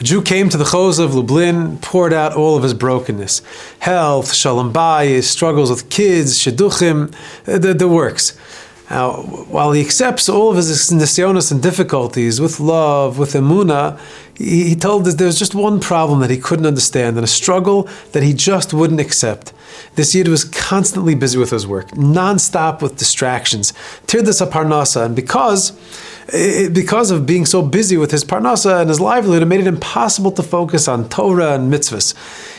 A Jew came to the Chozeh of Lublin, poured out all of his brokenness health, shalom bayis, struggles with kids, shidduchim, the, the works. Now, while he accepts all of his nisyonos and difficulties with love, with emuna, he, he told us there was just one problem that he couldn't understand and a struggle that he just wouldn't accept. This Yid was constantly busy with his work, non-stop with distractions. Tirdas parnasa, and because it, because of being so busy with his parnasa and his livelihood, it made it impossible to focus on Torah and mitzvahs.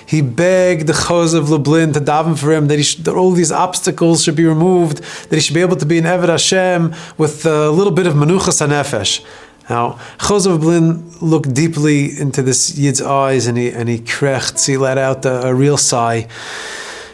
He begged the Chozeh of Lublin to daven for him that, he should, that all these obstacles should be removed, that he should be able to be an Eved Hashem with a little bit of Menuchas Hanefesh. Now, Chozeh of Lublin looked deeply into this Yid's eyes and he, and he krecht, he let out a, a real sigh.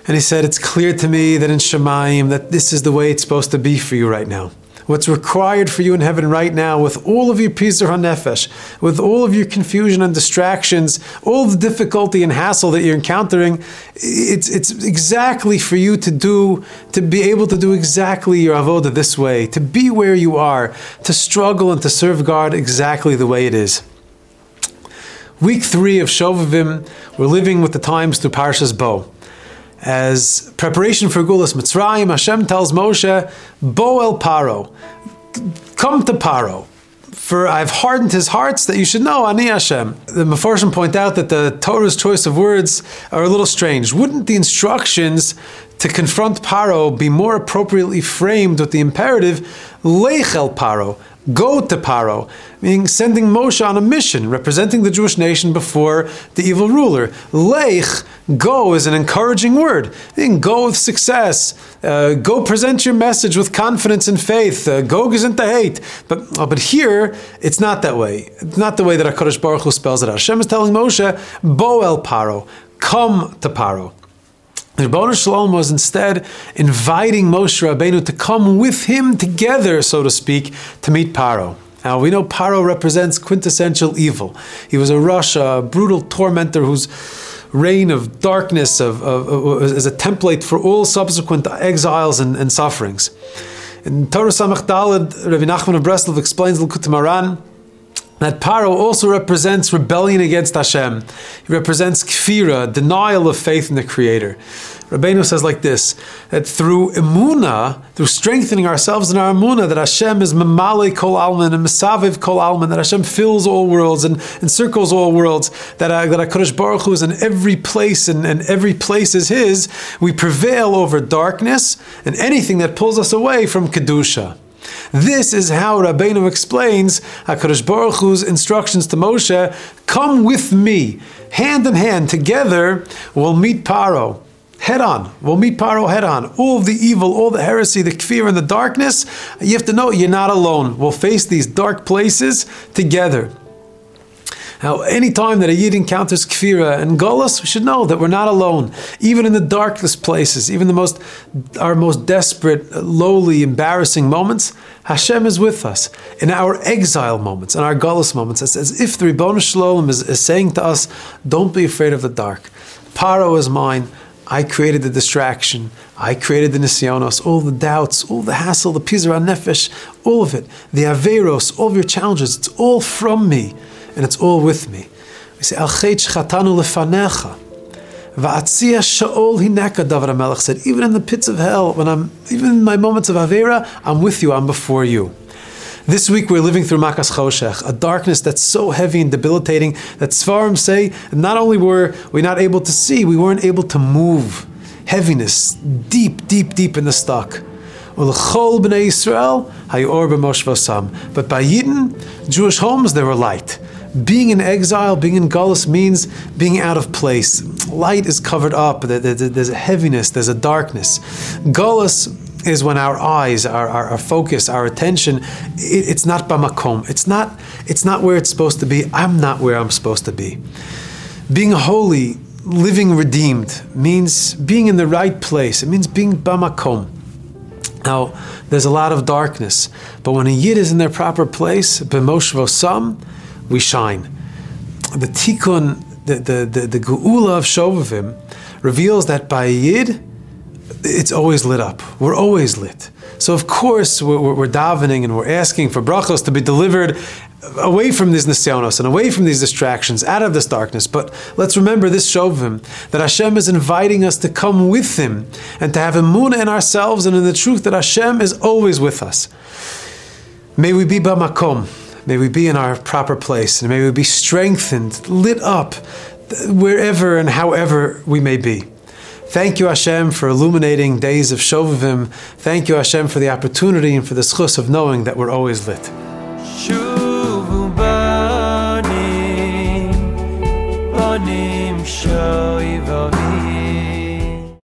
And he said, It's clear to me that in Shemaim that this is the way it's supposed to be for you right now what's required for you in heaven right now, with all of your pizur hanefesh, with all of your confusion and distractions, all the difficulty and hassle that you're encountering, it's, it's exactly for you to do, to be able to do exactly your avoda this way, to be where you are, to struggle and to serve God exactly the way it is. Week three of Shovavim, we're living with the times through Parshas Bo as preparation for Geulas Mitzrayim, Hashem tells Moshe, Bo el Paro, come to Paro. For I've hardened his hearts that you should know, Ani Hashem. The Mefarshim point out that the Torah's choice of words are a little strange. Wouldn't the instructions to confront Paro be more appropriately framed with the imperative, Lech el Paro, go to Paro, meaning sending Moshe on a mission, representing the Jewish nation before the evil ruler. Lech, go, is an encouraging word. Meaning go with success. Uh, go present your message with confidence and faith. Uh, go isn't the hate. But, uh, but here, it's not that way. It's not the way that HaKadosh Baruch Hu spells it out. Hashem is telling Moshe, Bo el Paro, come to Paro. Ribono Shel Olam was instead inviting Moshe Rabbeinu to come with him together, so to speak, to meet Paro. Now we know Paro represents quintessential evil. He was a rasha, a brutal tormentor whose reign of darkness of, of, of, as a template for all subsequent exiles and, and sufferings. In Torah Samach Daled, Rabbi Nachman of Breslov explains Likutei Moharan that Paro also represents rebellion against Hashem. He represents kfira, denial of faith in the Creator. Rabbeinu says like this, that through emuna, through strengthening ourselves in our emuna, that Hashem is memale kol alman and mesaviv kol alman, that Hashem fills all worlds and encircles all worlds, that, uh, that HaKadosh Baruch Hu is in every place and, and every place is His, we prevail over darkness and anything that pulls us away from Kedusha. This is how Rabbeinu explains HaKadosh Baruch Hu's instructions to Moshe, come with me, hand in hand, together we'll meet Paro. Head on. We'll meet Paro head on. All of the evil, all the heresy, the fear, and the darkness, you have to know you're not alone. We'll face these dark places together. Now, any time that a Yid encounters Kfira and Golas, we should know that we're not alone. Even in the darkest places, even the most, our most desperate, lowly, embarrassing moments, Hashem is with us. In our exile moments, in our Golas moments, it's as if the Ribbono Shel Olam is, is saying to us, don't be afraid of the dark. Paro is mine. I created the distraction. I created the nisyonos, all the doubts, all the hassle, the pizra nefesh, all of it, the averos, all of your challenges. It's all from me and it's all with me. We say, Al chatanu lefanecha. Va'atzia sha'ol hineka, David HaMelech said, even in the pits of hell, when I'm, even in my moments of Avera, I'm with you, I'm before you. This week we're living through Makas Choshech, a darkness that's so heavy and debilitating that Svarim say not only were we not able to see, we weren't able to move. Heaviness, deep, deep, deep in the stock. Ulchol b'nei Yisrael, hayor b'moshvosam. But by Yidden, Jewish homes, they were light. Being in exile, being in Gullus means being out of place. Light is covered up, there's a heaviness, there's a darkness. Gullus is when our eyes, our, our, our focus, our attention, it, it's not bamakom. It's not, it's not where it's supposed to be. I'm not where I'm supposed to be. Being holy, living redeemed, means being in the right place. It means being bamakom. Now, there's a lot of darkness, but when a yid is in their proper place, b'moshvosam, we shine. The tikkun, the, the, the, the geula of Shovavim, reveals that by yid, it's always lit up. We're always lit. So of course we're, we're davening and we're asking for brachos to be delivered away from these nisyonos and away from these distractions, out of this darkness. But let's remember this Shovim, that Hashem is inviting us to come with Him and to have emunah in ourselves and in the truth that Hashem is always with us. May we be bamakom, May we be in our proper place and may we be strengthened, lit up, wherever and however we may be. Thank you, Hashem, for illuminating days of Shovavim. Thank you, Hashem, for the opportunity and for the schus of knowing that we're always lit. Shuvu